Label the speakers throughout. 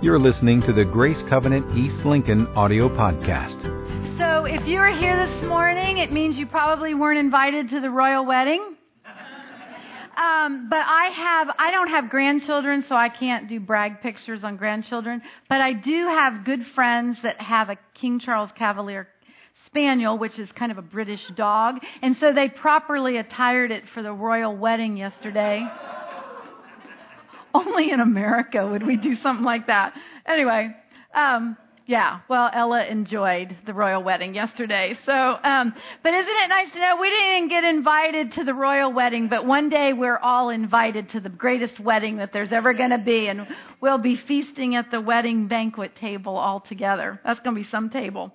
Speaker 1: You're listening to the Grace Covenant East Lincoln audio podcast.
Speaker 2: So, if you are here this morning, it means you probably weren't invited to the royal wedding. Um, but I have, I don't have grandchildren, so I can't do brag pictures on grandchildren. But I do have good friends that have a King Charles Cavalier Spaniel, which is kind of a British dog. And so they properly attired it for the royal wedding yesterday. Only in America would we do something like that. Anyway, um, yeah, well, Ella enjoyed the royal wedding yesterday. So, um, but isn't it nice to know we didn't get invited to the royal wedding, but one day we're all invited to the greatest wedding that there's ever going to be, and we'll be feasting at the wedding banquet table all together. That's going to be some table.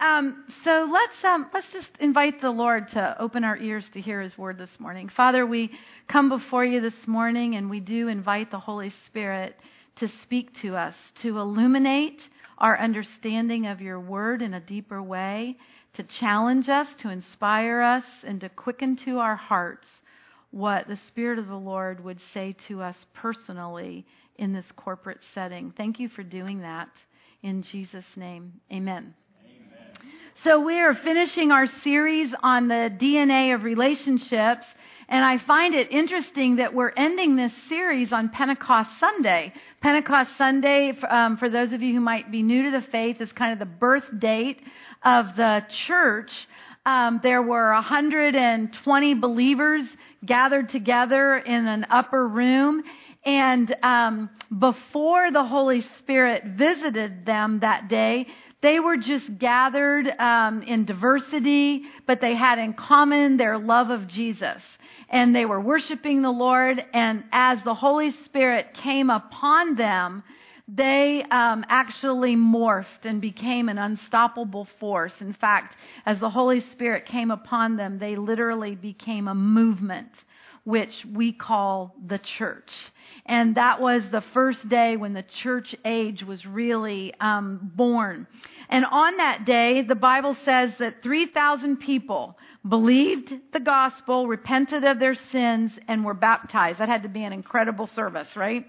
Speaker 2: Um, so let's um, let's just invite the Lord to open our ears to hear His word this morning. Father, we come before you this morning, and we do invite the Holy Spirit to speak to us, to illuminate our understanding of your word in a deeper way, to challenge us, to inspire us, and to quicken to our hearts what the Spirit of the Lord would say to us personally in this corporate setting. Thank you for doing that. In Jesus' name, amen. So, we are finishing our series on the DNA of relationships, and I find it interesting that we're ending this series on Pentecost Sunday. Pentecost Sunday, um, for those of you who might be new to the faith, is kind of the birth date of the church. Um, there were 120 believers gathered together in an upper room. And um, before the Holy Spirit visited them that day, they were just gathered um, in diversity, but they had in common their love of Jesus. And they were worshiping the Lord, and as the Holy Spirit came upon them, they um, actually morphed and became an unstoppable force. In fact, as the Holy Spirit came upon them, they literally became a movement which we call the church. And that was the first day when the church age was really um, born. And on that day, the Bible says that 3,000 people believed the gospel, repented of their sins, and were baptized. That had to be an incredible service, right?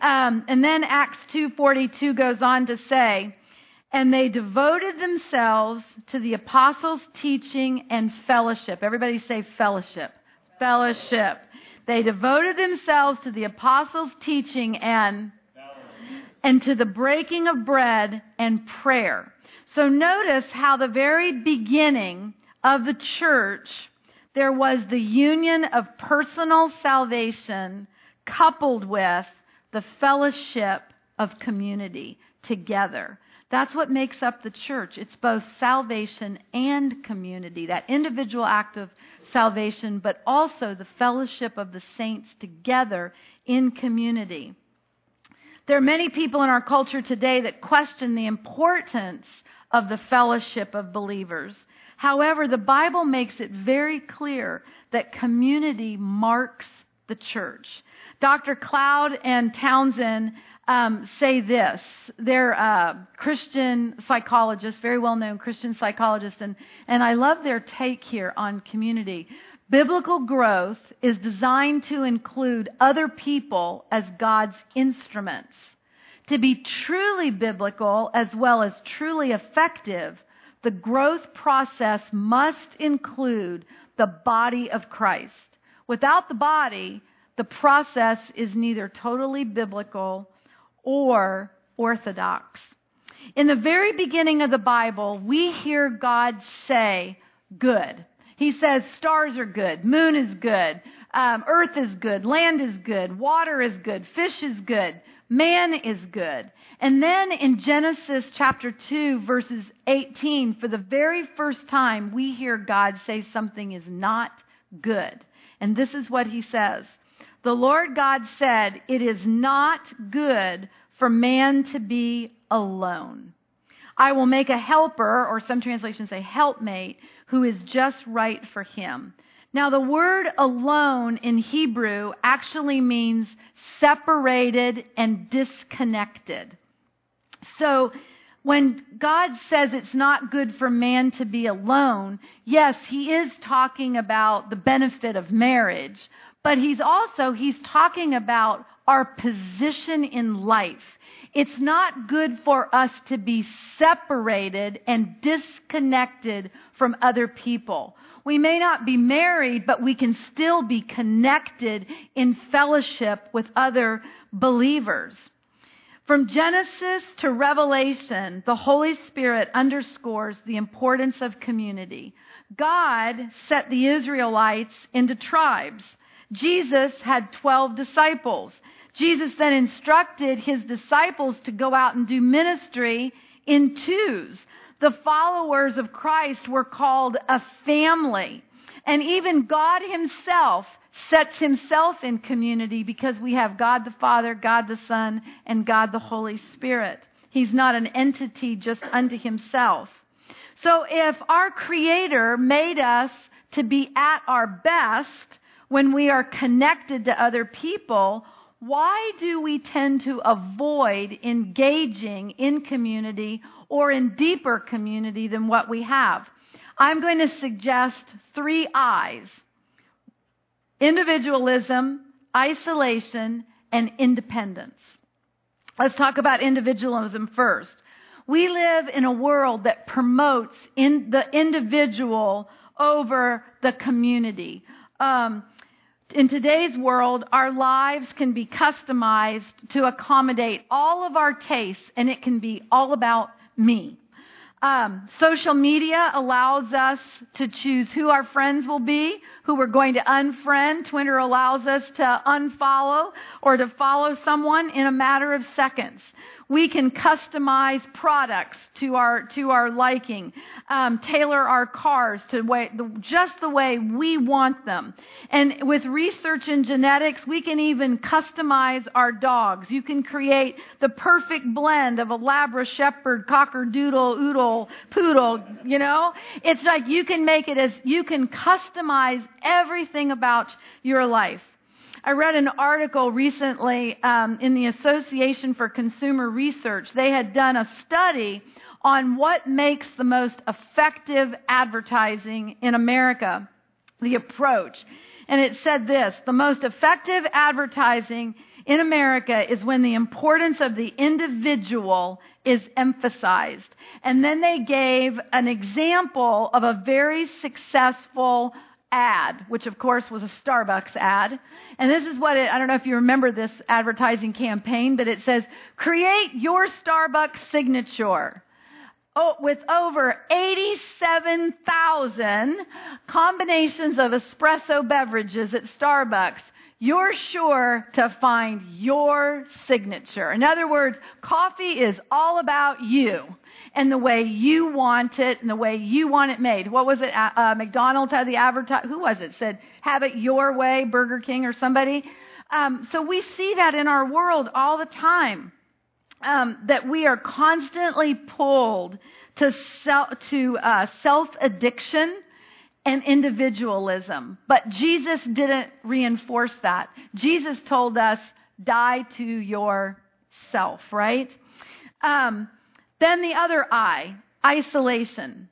Speaker 2: Um, and then Acts 2.42 goes on to say, and they devoted themselves to the apostles' teaching and fellowship. Everybody say fellowship fellowship. They devoted themselves to the apostles' teaching and and to the breaking of bread and prayer. So notice how the very beginning of the church there was the union of personal salvation coupled with the fellowship of community together. That's what makes up the church. It's both salvation and community, that individual act of salvation, but also the fellowship of the saints together in community. There are many people in our culture today that question the importance of the fellowship of believers. However, the Bible makes it very clear that community marks the church. Dr. Cloud and Townsend um, say this. They're uh, Christian psychologists, very well known Christian psychologists, and, and I love their take here on community. Biblical growth is designed to include other people as God's instruments. To be truly biblical as well as truly effective, the growth process must include the body of Christ. Without the body, the process is neither totally biblical or orthodox. In the very beginning of the Bible, we hear God say, good. He says stars are good, moon is good, um, earth is good, land is good, water is good, fish is good, man is good. And then in Genesis chapter 2, verses 18, for the very first time, we hear God say something is not good. And this is what he says the Lord God said, It is not good for man to be alone. I will make a helper, or some translations say helpmate, who is just right for him. Now, the word alone in Hebrew actually means separated and disconnected. So, when God says it's not good for man to be alone, yes, he is talking about the benefit of marriage, but he's also, he's talking about our position in life. It's not good for us to be separated and disconnected from other people. We may not be married, but we can still be connected in fellowship with other believers. From Genesis to Revelation, the Holy Spirit underscores the importance of community. God set the Israelites into tribes. Jesus had 12 disciples. Jesus then instructed his disciples to go out and do ministry in twos. The followers of Christ were called a family. And even God himself sets himself in community because we have God the Father, God the Son, and God the Holy Spirit. He's not an entity just unto himself. So if our Creator made us to be at our best when we are connected to other people, why do we tend to avoid engaging in community or in deeper community than what we have? I'm going to suggest three I's individualism, isolation, and independence. Let's talk about individualism first. We live in a world that promotes in the individual over the community. Um, in today's world, our lives can be customized to accommodate all of our tastes, and it can be all about me. Um, social media allows us to choose who our friends will be, who we're going to unfriend. Twitter allows us to unfollow or to follow someone in a matter of seconds. We can customize products to our to our liking, um, tailor our cars to way, the, just the way we want them. And with research in genetics, we can even customize our dogs. You can create the perfect blend of a Labra Shepherd, Cocker Doodle, Oodle, Poodle. You know, it's like you can make it as you can customize everything about your life. I read an article recently um, in the Association for Consumer Research. They had done a study on what makes the most effective advertising in America, the approach. And it said this the most effective advertising in America is when the importance of the individual is emphasized. And then they gave an example of a very successful ad, which of course was a Starbucks ad. And this is what it, I don't know if you remember this advertising campaign, but it says, create your Starbucks signature. Oh, with over 87,000 combinations of espresso beverages at Starbucks, you're sure to find your signature. In other words, coffee is all about you and the way you want it and the way you want it made. What was it? Uh, uh McDonald's had the advertise. Who was it? Said, "Have it your way." Burger King or somebody. Um, so we see that in our world all the time. Um, that we are constantly pulled to self, to uh, self addiction and individualism. But Jesus didn't reinforce that. Jesus told us, "Die to yourself." Right? Um, then the other I, isolation.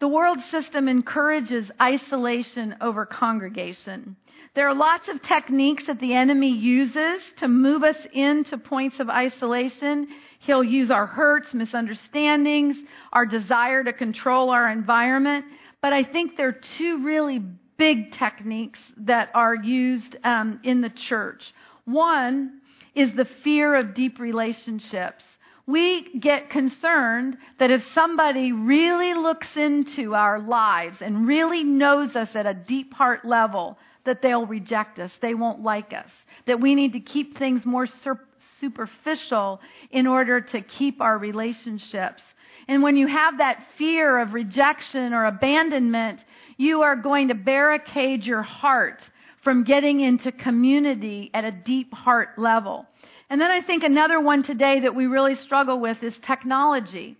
Speaker 2: The world system encourages isolation over congregation. There are lots of techniques that the enemy uses to move us into points of isolation. He'll use our hurts, misunderstandings, our desire to control our environment. But I think there are two really big techniques that are used um, in the church. One is the fear of deep relationships we get concerned that if somebody really looks into our lives and really knows us at a deep heart level, that they'll reject us. They won't like us. That we need to keep things more sur- superficial in order to keep our relationships. And when you have that fear of rejection or abandonment, you are going to barricade your heart from getting into community at a deep heart level. And then I think another one today that we really struggle with is technology.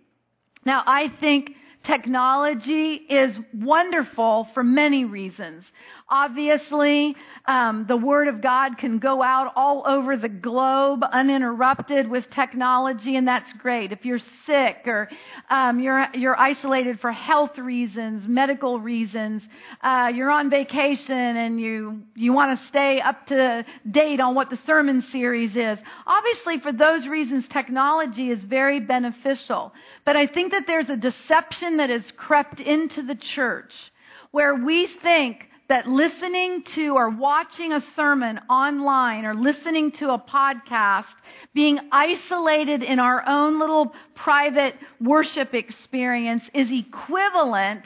Speaker 2: Now, I think technology is wonderful for many reasons. Obviously, um, the Word of God can go out all over the globe uninterrupted with technology, and that's great. If you're sick or um, you're you're isolated for health reasons, medical reasons, uh, you're on vacation and you you want to stay up to date on what the sermon series is. Obviously, for those reasons, technology is very beneficial. But I think that there's a deception that has crept into the church where we think that listening to or watching a sermon online or listening to a podcast, being isolated in our own little private worship experience is equivalent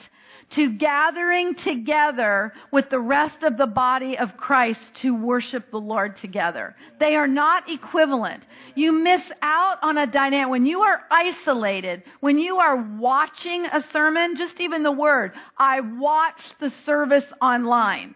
Speaker 2: to gathering together with the rest of the body of Christ to worship the Lord together. They are not equivalent. You miss out on a dynamic. When you are isolated, when you are watching a sermon, just even the word, I watched the service online.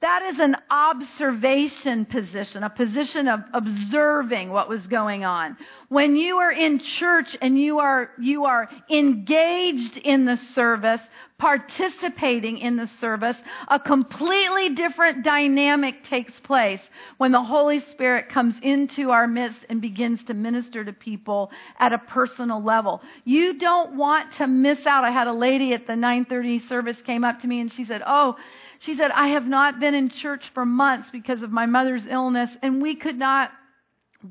Speaker 2: That is an observation position, a position of observing what was going on. When you are in church and you are, you are engaged in the service, participating in the service, a completely different dynamic takes place when the Holy Spirit comes into our midst and begins to minister to people at a personal level. You don't want to miss out. I had a lady at the 930 service came up to me and she said, Oh, she said, I have not been in church for months because of my mother's illness and we could not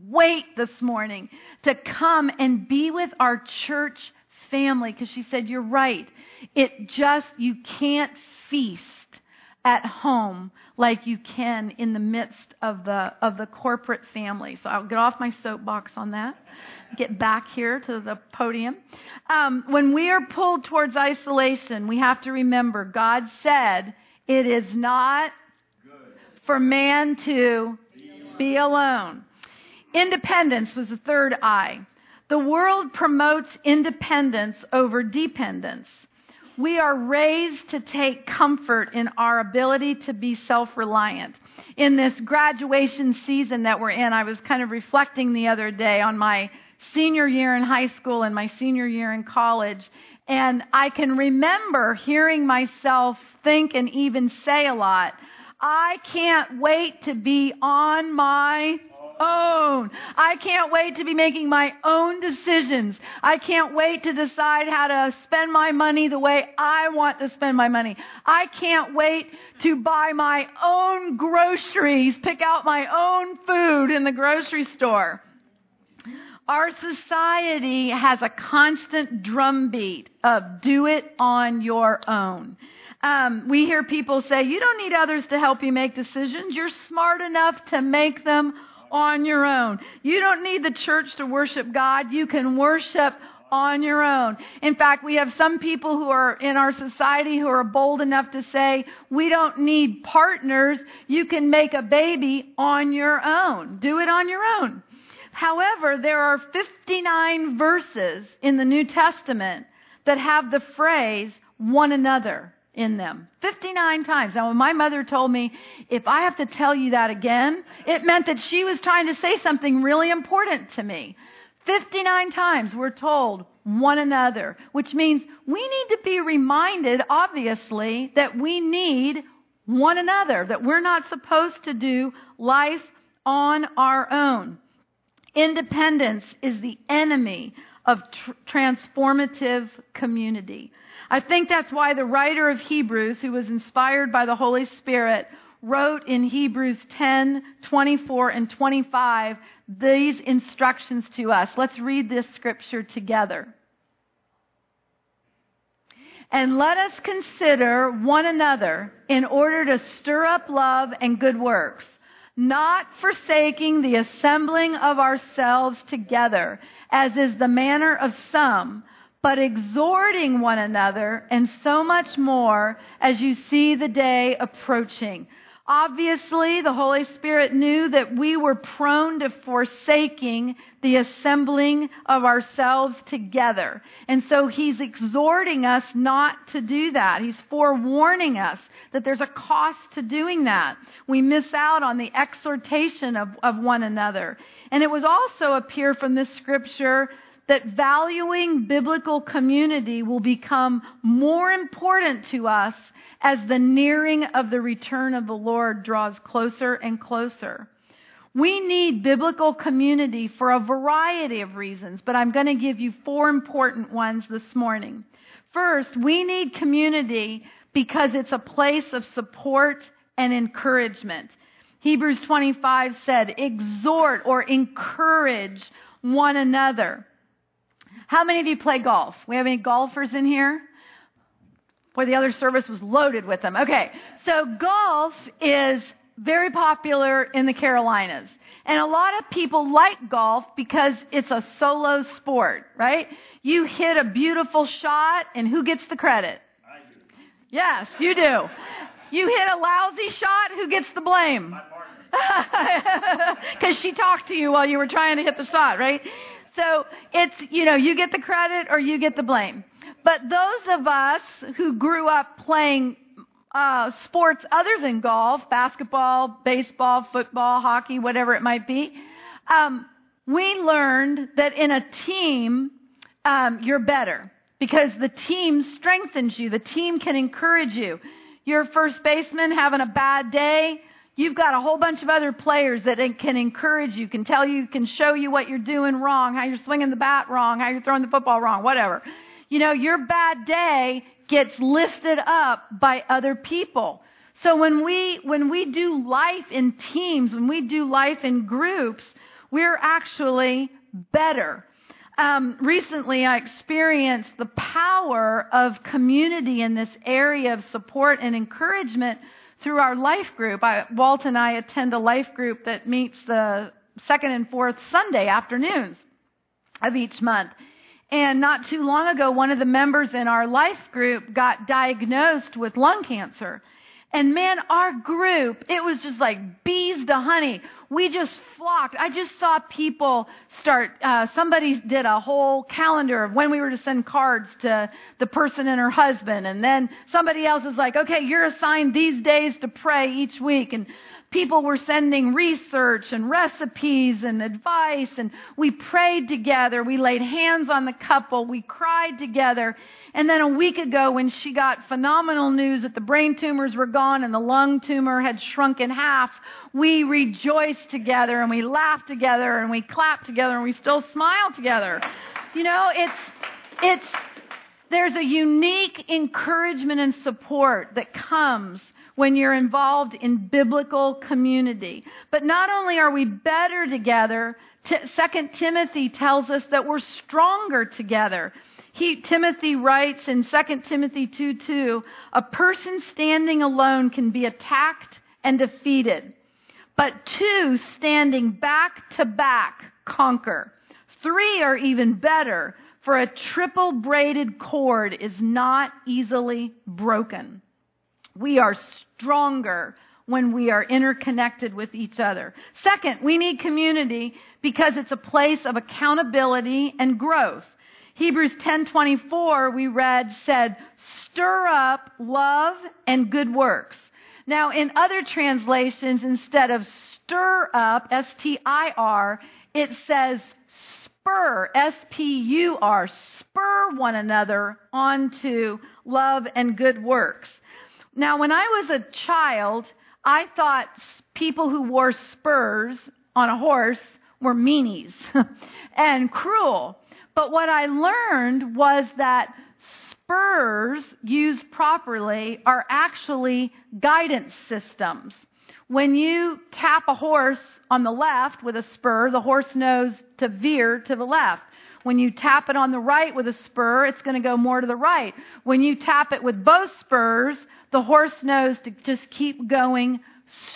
Speaker 2: wait this morning to come and be with our church family because she said, You're right. It just, you can't feast at home like you can in the midst of the of the corporate family. So I'll get off my soapbox on that. Get back here to the podium. Um, when we are pulled towards isolation, we have to remember God said it is not for man to be alone. Independence was the third I. The world promotes independence over dependence. We are raised to take comfort in our ability to be self reliant. In this graduation season that we're in, I was kind of reflecting the other day on my senior year in high school and my senior year in college. And I can remember hearing myself think and even say a lot, I can't wait to be on my own. I can't wait to be making my own decisions. I can't wait to decide how to spend my money the way I want to spend my money. I can't wait to buy my own groceries, pick out my own food in the grocery store. Our society has a constant drumbeat of do it on your own. Um, we hear people say, you don't need others to help you make decisions. You're smart enough to make them on your own. You don't need the church to worship God. You can worship on your own. In fact, we have some people who are in our society who are bold enough to say, we don't need partners. You can make a baby on your own. Do it on your own. However, there are 59 verses in the New Testament that have the phrase one another in them 59 times. Now, when my mother told me, if I have to tell you that again, it meant that she was trying to say something really important to me. 59 times we're told one another, which means we need to be reminded, obviously, that we need one another, that we're not supposed to do life on our own. Independence is the enemy of tr- transformative community. I think that's why the writer of Hebrews, who was inspired by the Holy Spirit, wrote in Hebrews 10, 24, and 25 these instructions to us. Let's read this scripture together. And let us consider one another in order to stir up love and good works, not forsaking the assembling of ourselves together, as is the manner of some but exhorting one another, and so much more as you see the day approaching. Obviously, the Holy Spirit knew that we were prone to forsaking the assembling of ourselves together. And so He's exhorting us not to do that. He's forewarning us that there's a cost to doing that. We miss out on the exhortation of, of one another. And it was also appear from this scripture that valuing biblical community will become more important to us as the nearing of the return of the Lord draws closer and closer. We need biblical community for a variety of reasons, but I'm going to give you four important ones this morning. First, we need community because it's a place of support and encouragement. Hebrews 25 said, exhort or encourage one another. How many of you play golf? We have any golfers in here? Boy, the other service was loaded with them. Okay, so golf is very popular in the Carolinas. And a lot of people like golf because it's a solo sport, right? You hit a beautiful shot, and who gets the credit? I do. Yes, you do. You hit a lousy shot, who gets the blame? Because she talked to you while you were trying to hit the shot, right? So it's, you know, you get the credit or you get the blame. But those of us who grew up playing uh, sports other than golf, basketball, baseball, football, hockey, whatever it might be, um, we learned that in a team, um, you're better because the team strengthens you. The team can encourage you. You're first baseman having a bad day. You've got a whole bunch of other players that can encourage you, can tell you, can show you what you're doing wrong, how you're swinging the bat wrong, how you're throwing the football wrong, whatever. You know, your bad day gets lifted up by other people. So when we, when we do life in teams, when we do life in groups, we're actually better. Um, recently, I experienced the power of community in this area of support and encouragement through our life group. I, Walt and I attend a life group that meets the second and fourth Sunday afternoons of each month. And not too long ago, one of the members in our life group got diagnosed with lung cancer. And man, our group, it was just like bees to honey. We just flocked. I just saw people start, uh, somebody did a whole calendar of when we were to send cards to the person and her husband. And then somebody else is like, okay, you're assigned these days to pray each week. And people were sending research and recipes and advice and we prayed together. We laid hands on the couple. We cried together. And then a week ago when she got phenomenal news that the brain tumors were gone and the lung tumor had shrunk in half, we rejoiced together and we laughed together and we clapped together and we still smile together. You know, it's, it's, there's a unique encouragement and support that comes when you're involved in biblical community. But not only are we better together, Second Timothy tells us that we're stronger together. He, Timothy writes in 2 Timothy 2 2, a person standing alone can be attacked and defeated, but two standing back to back conquer. Three are even better, for a triple braided cord is not easily broken. We are stronger when we are interconnected with each other. Second, we need community because it's a place of accountability and growth. Hebrews 10:24 we read said, "Stir up love and good works." Now in other translations instead of stir up S T I R, it says spur S P U R, spur one another onto love and good works. Now, when I was a child, I thought people who wore spurs on a horse were meanies and cruel. But what I learned was that spurs used properly are actually guidance systems. When you tap a horse on the left with a spur, the horse knows to veer to the left. When you tap it on the right with a spur, it's going to go more to the right. When you tap it with both spurs, the horse knows to just keep going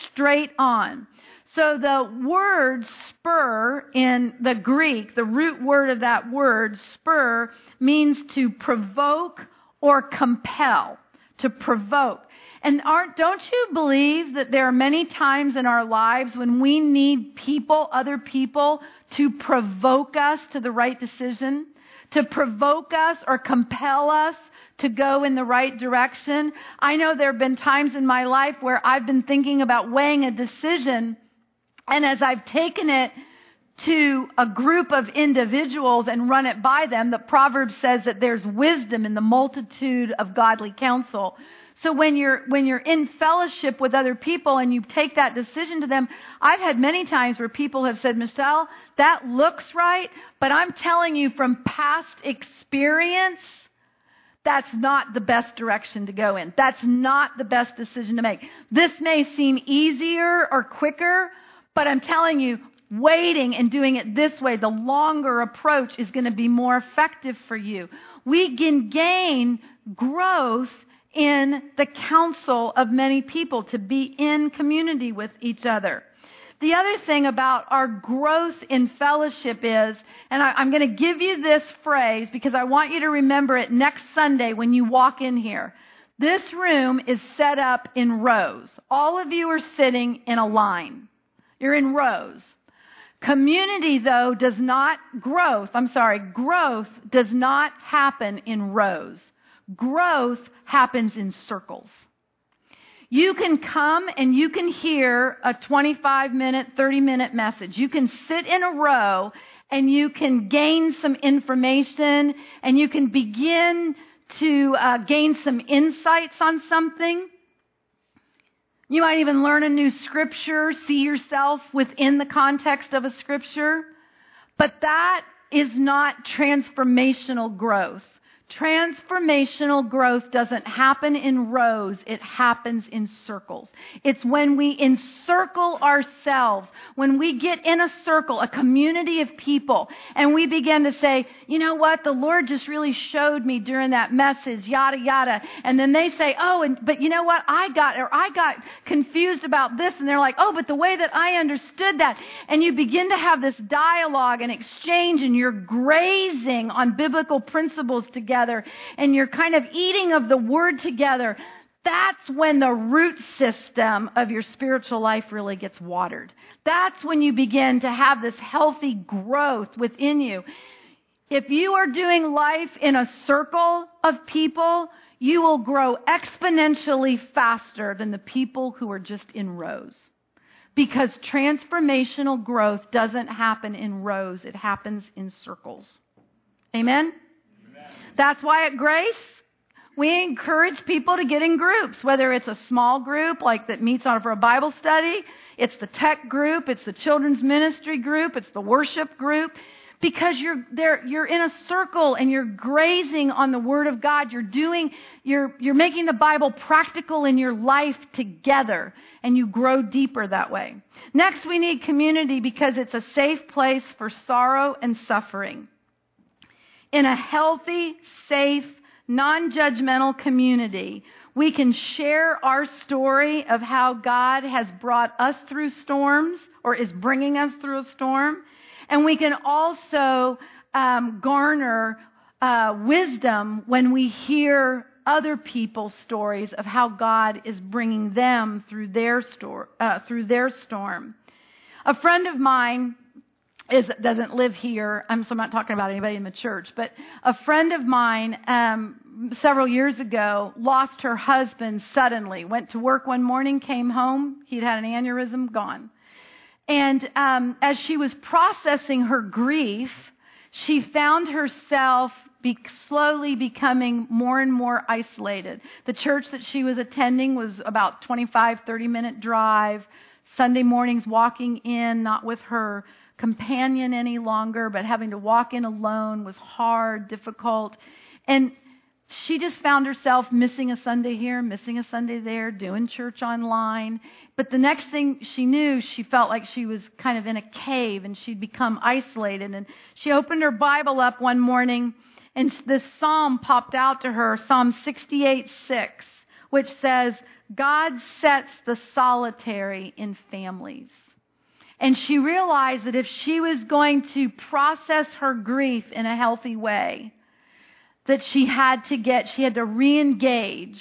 Speaker 2: straight on. So the word spur in the Greek, the root word of that word, spur, means to provoke or compel. To provoke. And aren't, don't you believe that there are many times in our lives when we need people, other people, to provoke us to the right decision? To provoke us or compel us to go in the right direction. I know there have been times in my life where I've been thinking about weighing a decision, and as I've taken it to a group of individuals and run it by them. The proverb says that there's wisdom in the multitude of godly counsel. So when you're, when you're in fellowship with other people and you take that decision to them, I've had many times where people have said, Michelle, that looks right, but I'm telling you from past experience, that's not the best direction to go in. That's not the best decision to make. This may seem easier or quicker, but I'm telling you, waiting and doing it this way, the longer approach is going to be more effective for you. We can gain growth in the counsel of many people, to be in community with each other. The other thing about our growth in fellowship is, and I, am going to give you this phrase because I want you to remember it next Sunday when you walk in here. This room is set up in rows. All of you are sitting in a line. You're in rows. Community, though, does not, growth, I'm sorry, growth does not happen in rows. Growth happens in circles. You can come and you can hear a 25 minute, 30 minute message. You can sit in a row and you can gain some information and you can begin to uh, gain some insights on something. You might even learn a new scripture, see yourself within the context of a scripture. But that is not transformational growth. Transformational growth doesn't happen in rows, it happens in circles. It's when we encircle ourselves, when we get in a circle, a community of people, and we begin to say, you know what, the Lord just really showed me during that message, yada, yada. And then they say, oh, and, but you know what, I got, or I got confused about this. And they're like, oh, but the way that I understood that. And you begin to have this dialogue and exchange, and you're grazing on biblical principles together together and you're kind of eating of the word together, that's when the root system of your spiritual life really gets watered. That's when you begin to have this healthy growth within you. If you are doing life in a circle of people, you will grow exponentially faster than the people who are just in rows. Because transformational growth doesn't happen in rows, it happens in circles. Amen? That's why at Grace, we encourage people to get in groups, whether it's a small group like that meets on for a Bible study, it's the tech group, it's the children's ministry group, it's the worship group, because you're there, you're in a circle and you're grazing on the Word of God. You're doing, you're, you're making the Bible practical in your life together and you grow deeper that way. Next, we need community because it's a safe place for sorrow and suffering in a healthy, safe, non judgmental community, we can share our story of how God has brought us through storms or is bringing us through a storm. And we can also um, garner uh, wisdom when we hear other people's stories of how God is bringing them through their, stor- uh, through their storm. A friend of mine is, doesn't live here. I'm, so I'm not talking about anybody in the church, but a friend of mine um, several years ago lost her husband suddenly. Went to work one morning, came home. He'd had an aneurysm, gone. And um, as she was processing her grief, she found herself be slowly becoming more and more isolated. The church that she was attending was about 25, 30 minute drive. Sunday mornings walking in, not with her companion any longer, but having to walk in alone was hard, difficult. And she just found herself missing a Sunday here, missing a Sunday there, doing church online. But the next thing she knew, she felt like she was kind of in a cave and she'd become isolated. And she opened her Bible up one morning and this psalm popped out to her, Psalm 68 6, which says, God sets the solitary in families. And she realized that if she was going to process her grief in a healthy way, that she had to get, she had to re-engage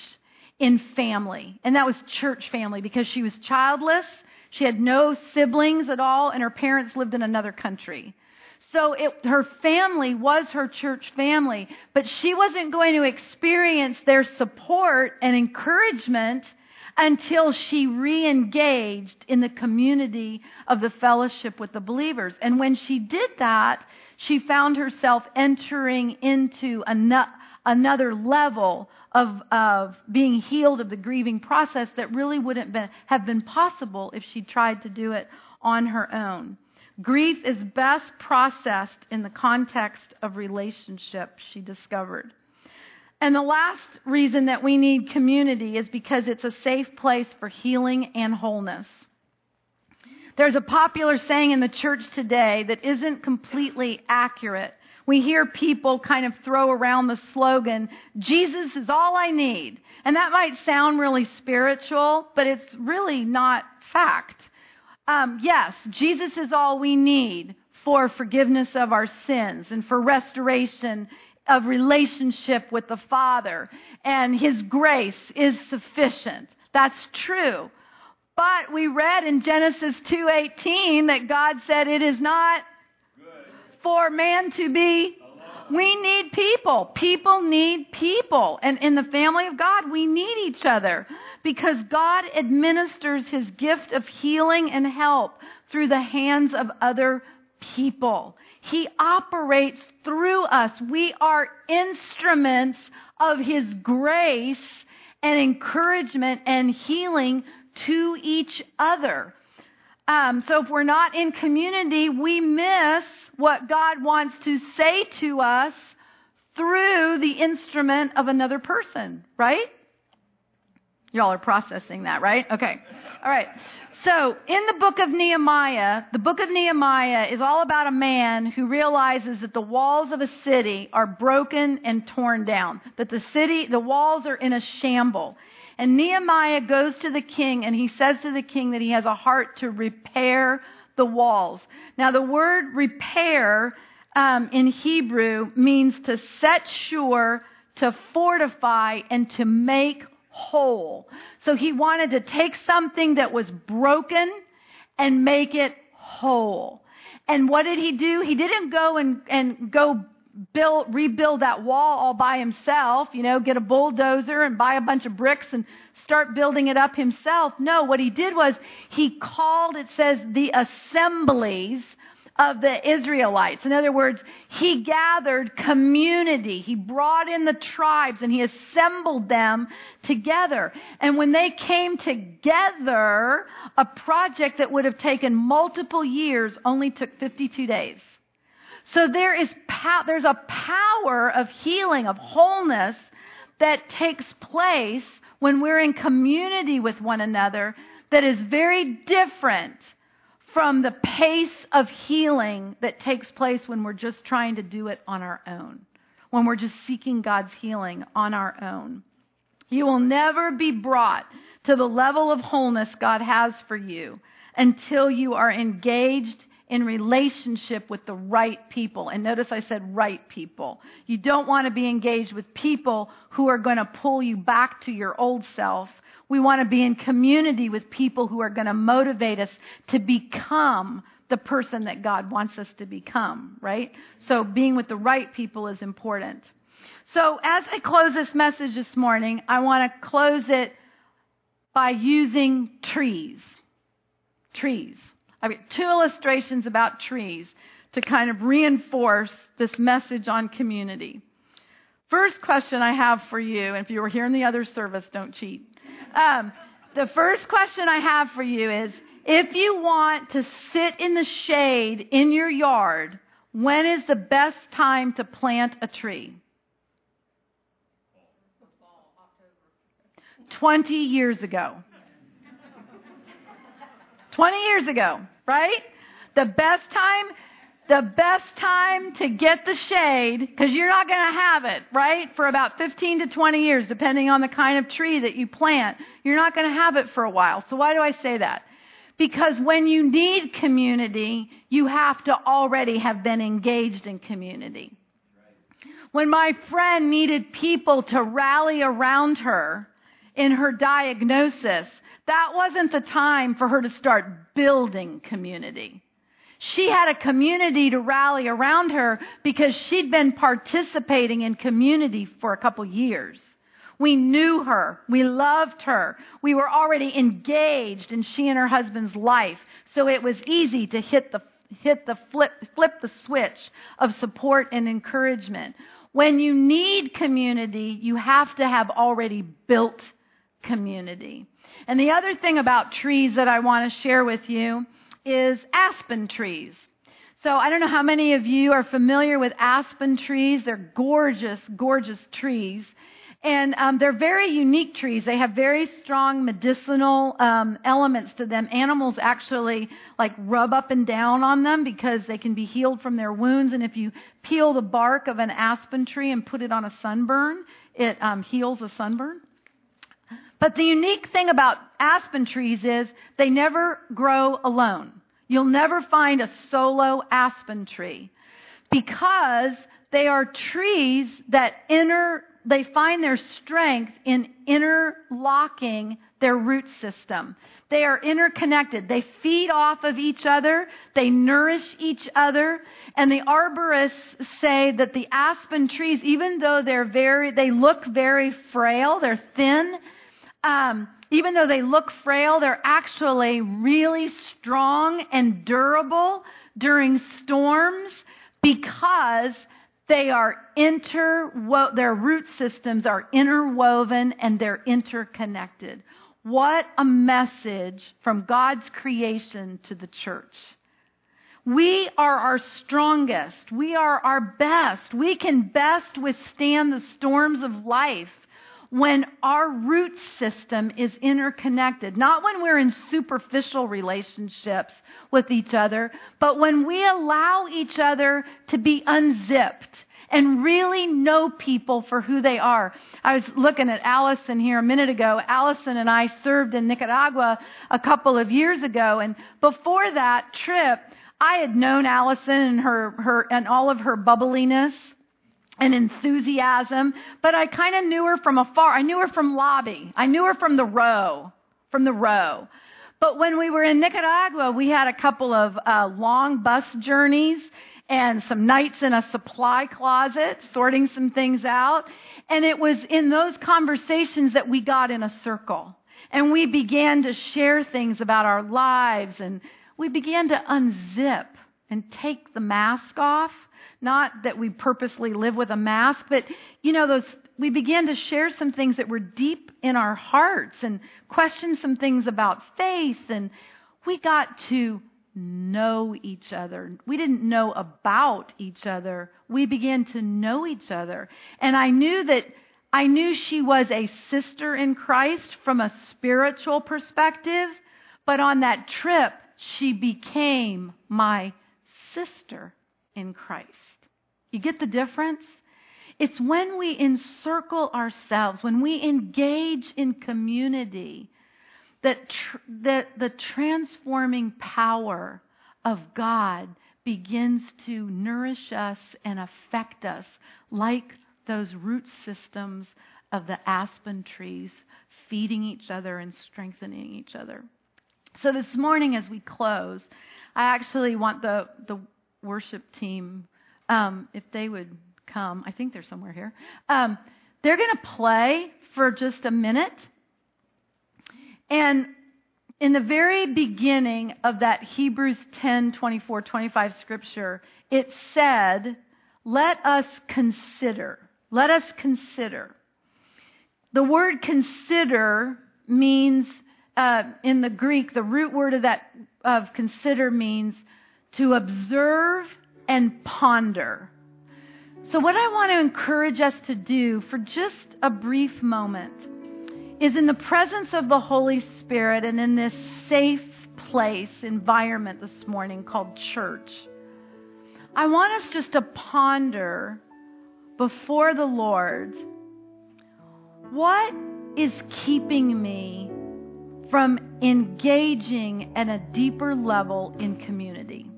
Speaker 2: in family. And that was church family because she was childless. She had no siblings at all and her parents lived in another country. So it, her family was her church family, but she wasn't going to experience their support and encouragement until she re engaged in the community of the fellowship with the believers. And when she did that, she found herself entering into another level of, of being healed of the grieving process that really wouldn't been, have been possible if she tried to do it on her own. Grief is best processed in the context of relationship, she discovered. And the last reason that we need community is because it's a safe place for healing and wholeness. There's a popular saying in the church today that isn't completely accurate. We hear people kind of throw around the slogan, Jesus is all I need. And that might sound really spiritual, but it's really not fact. Um, yes, Jesus is all we need for forgiveness of our sins and for restoration of relationship with the Father, and His grace is sufficient. That's true. But we read in Genesis 2:18 that God said it is not for man to be we need people. People need people. And in the family of God, we need each other because God administers his gift of healing and help through the hands of other people. He operates through us. We are instruments of His grace and encouragement and healing to each other. Um, so if we're not in community, we miss what God wants to say to us through the instrument of another person, right? Y'all are processing that, right? Okay. All right. So, in the book of Nehemiah, the book of Nehemiah is all about a man who realizes that the walls of a city are broken and torn down, that the city, the walls are in a shamble. And Nehemiah goes to the king and he says to the king that he has a heart to repair the walls. Now, the word repair um, in Hebrew means to set sure, to fortify, and to make whole. So he wanted to take something that was broken and make it whole. And what did he do? He didn't go and, and go build, rebuild that wall all by himself, you know, get a bulldozer and buy a bunch of bricks and start building it up himself. No, what he did was he called, it says, the assemblies of the Israelites. In other words, he gathered community. He brought in the tribes and he assembled them together. And when they came together, a project that would have taken multiple years only took 52 days. So there is there's a power of healing, of wholeness that takes place when we're in community with one another that is very different from the pace of healing that takes place when we're just trying to do it on our own, when we're just seeking God's healing on our own. You will never be brought to the level of wholeness God has for you until you are engaged in relationship with the right people. And notice I said right people. You don't want to be engaged with people who are going to pull you back to your old self we want to be in community with people who are going to motivate us to become the person that God wants us to become, right? So being with the right people is important. So as I close this message this morning, I want to close it by using trees. Trees. I've got two illustrations about trees to kind of reinforce this message on community. First question I have for you, and if you were here in the other service, don't cheat. Um, the first question I have for you is if you want to sit in the shade in your yard, when is the best time to plant a tree? 20 years ago. 20 years ago, right? The best time the best time to get the shade, because you're not going to have it, right, for about 15 to 20 years, depending on the kind of tree that you plant. You're not going to have it for a while. So why do I say that? Because when you need community, you have to already have been engaged in community. When my friend needed people to rally around her in her diagnosis, that wasn't the time for her to start building community. She had a community to rally around her because she'd been participating in community for a couple years. We knew her. We loved her. We were already engaged in she and her husband's life. So it was easy to hit the hit the flip flip the switch of support and encouragement. When you need community, you have to have already built community. And the other thing about trees that I want to share with you is aspen trees. So I don't know how many of you are familiar with aspen trees. They're gorgeous, gorgeous trees. And um, they're very unique trees. They have very strong medicinal um, elements to them. Animals actually like rub up and down on them because they can be healed from their wounds. And if you peel the bark of an aspen tree and put it on a sunburn, it um, heals a sunburn. But the unique thing about aspen trees is they never grow alone. You'll never find a solo aspen tree because they are trees that inner, they find their strength in interlocking their root system. They are interconnected. They feed off of each other. They nourish each other. And the arborists say that the aspen trees, even though they're very, they look very frail, they're thin, um, even though they look frail, they're actually really strong and durable during storms because they are inter their root systems are interwoven and they're interconnected. What a message from God's creation to the church. We are our strongest. We are our best. We can best withstand the storms of life when our root system is interconnected, not when we're in superficial relationships with each other, but when we allow each other to be unzipped and really know people for who they are. I was looking at Allison here a minute ago. Allison and I served in Nicaragua a couple of years ago, and before that trip, I had known Allison and her, her and all of her bubbliness and enthusiasm, but I kind of knew her from afar. I knew her from lobby. I knew her from the row, from the row. But when we were in Nicaragua, we had a couple of uh, long bus journeys and some nights in a supply closet, sorting some things out. And it was in those conversations that we got in a circle. And we began to share things about our lives and we began to unzip and take the mask off not that we purposely live with a mask, but you know, those, we began to share some things that were deep in our hearts and question some things about faith. And we got to know each other. We didn't know about each other. We began to know each other. And I knew that I knew she was a sister in Christ from a spiritual perspective, but on that trip, she became my sister in Christ. You get the difference? It's when we encircle ourselves, when we engage in community, that, tr- that the transforming power of God begins to nourish us and affect us like those root systems of the aspen trees, feeding each other and strengthening each other. So this morning, as we close, I actually want the, the worship team um, if they would come, I think they're somewhere here. Um, they're going to play for just a minute. And in the very beginning of that Hebrews 10 24, 25 scripture, it said, Let us consider. Let us consider. The word consider means, uh, in the Greek, the root word of that of consider means to observe and ponder. So, what I want to encourage us to do for just a brief moment is in the presence of the Holy Spirit and in this safe place, environment this morning called church, I want us just to ponder before the Lord what is keeping me from engaging at a deeper level in community?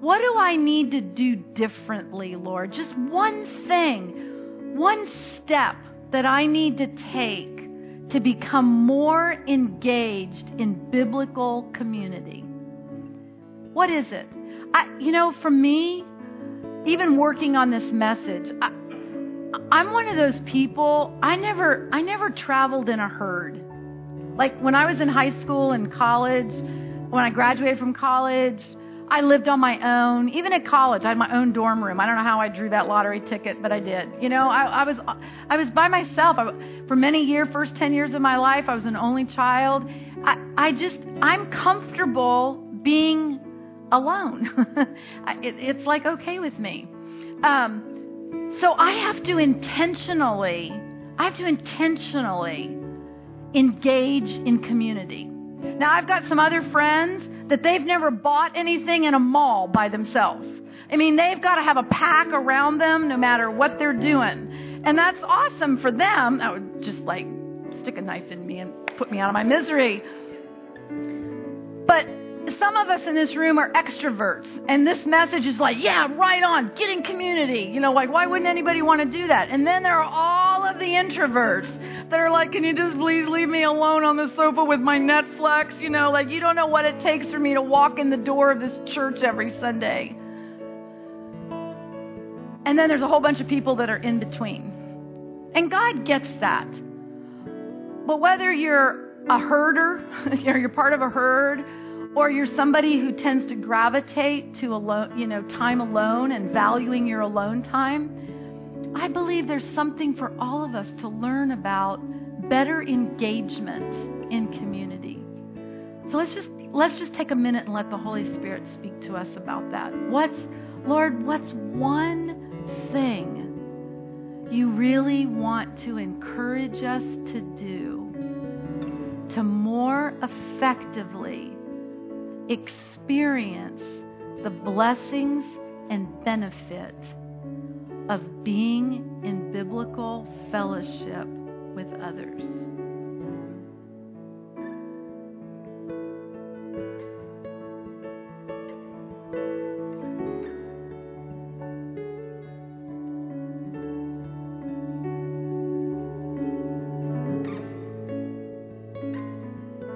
Speaker 2: What do I need to do differently, Lord? Just one thing, one step that I need to take to become more engaged in biblical community. What is it? I, you know, for me, even working on this message, I, I'm one of those people. I never I never traveled in a herd. Like when I was in high school and college, when I graduated from college, I lived on my own. Even at college, I had my own dorm room. I don't know how I drew that lottery ticket, but I did. You know, I, I was I was by myself I, for many years. First ten years of my life, I was an only child. I, I just I'm comfortable being alone. it, it's like okay with me. Um, so I have to intentionally, I have to intentionally engage in community. Now I've got some other friends that they've never bought anything in a mall by themselves. I mean, they've got to have a pack around them no matter what they're doing. And that's awesome for them. That would just like stick a knife in me and put me out of my misery. But some of us in this room are extroverts, and this message is like, yeah, right on, get in community. You know, like, why wouldn't anybody want to do that? And then there are all of the introverts that are like, can you just please leave me alone on the sofa with my Netflix? You know, like, you don't know what it takes for me to walk in the door of this church every Sunday. And then there's a whole bunch of people that are in between. And God gets that. But whether you're a herder, you're part of a herd, or you're somebody who tends to gravitate to alone, you know, time alone and valuing your alone time, I believe there's something for all of us to learn about better engagement in community. So let's just let's just take a minute and let the Holy Spirit speak to us about that. What's Lord, what's one thing you really want to encourage us to do to more effectively experience the blessings and benefit of being in biblical fellowship with others.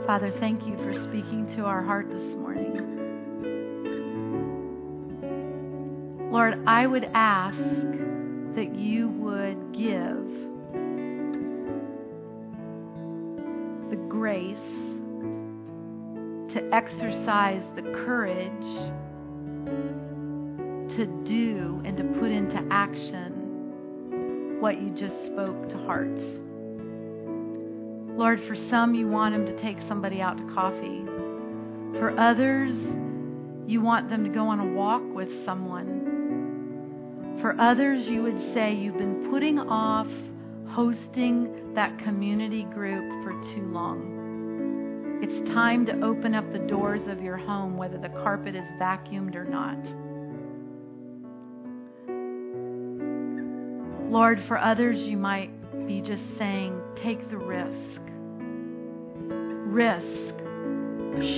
Speaker 2: Father, thank you for speaking to our heart this morning. Lord, I would ask that you would give the grace to exercise the courage to do and to put into action what you just spoke to hearts. Lord, for some, you want them to take somebody out to coffee. For others, you want them to go on a walk with someone. For others, you would say you've been putting off hosting that community group for too long. It's time to open up the doors of your home, whether the carpet is vacuumed or not. Lord, for others, you might be just saying, take the risk risk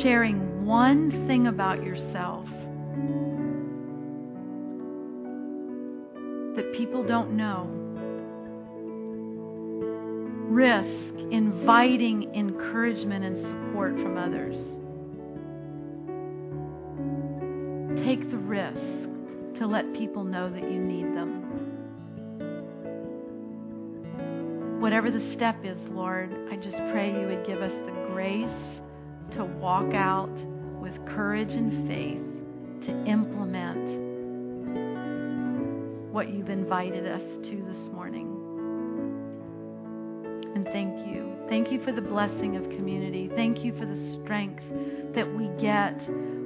Speaker 2: sharing one thing about yourself that people don't know. Risk inviting encouragement and support from others. Take the risk to let people know that you need them. Whatever the step is, Lord, I just pray you would give us the grace to walk out with courage and faith to implement what you've invited us to this morning. And thank you. Thank you for the blessing of community. Thank you for the strength that we get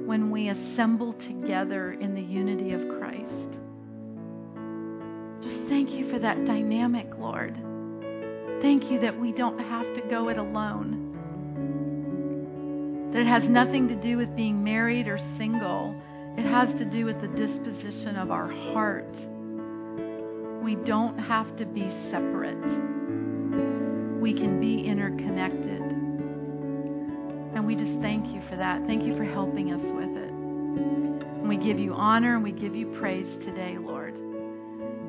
Speaker 2: when we assemble together in the unity of Christ. Just thank you for that dynamic, Lord. Thank you that we don't have to go it alone that it has nothing to do with being married or single. It has to do with the disposition of our heart. We don't have to be separate. We can be interconnected. And we just thank you for that. Thank you for helping us with it. And we give you honor and we give you praise today, Lord.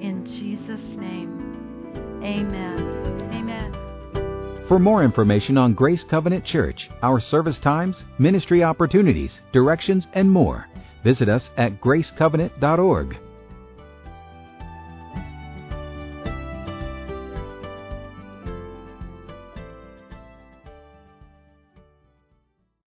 Speaker 2: In Jesus' name, amen. Amen.
Speaker 1: For more information on Grace Covenant Church, our service times, ministry opportunities, directions, and more, visit us at gracecovenant.org.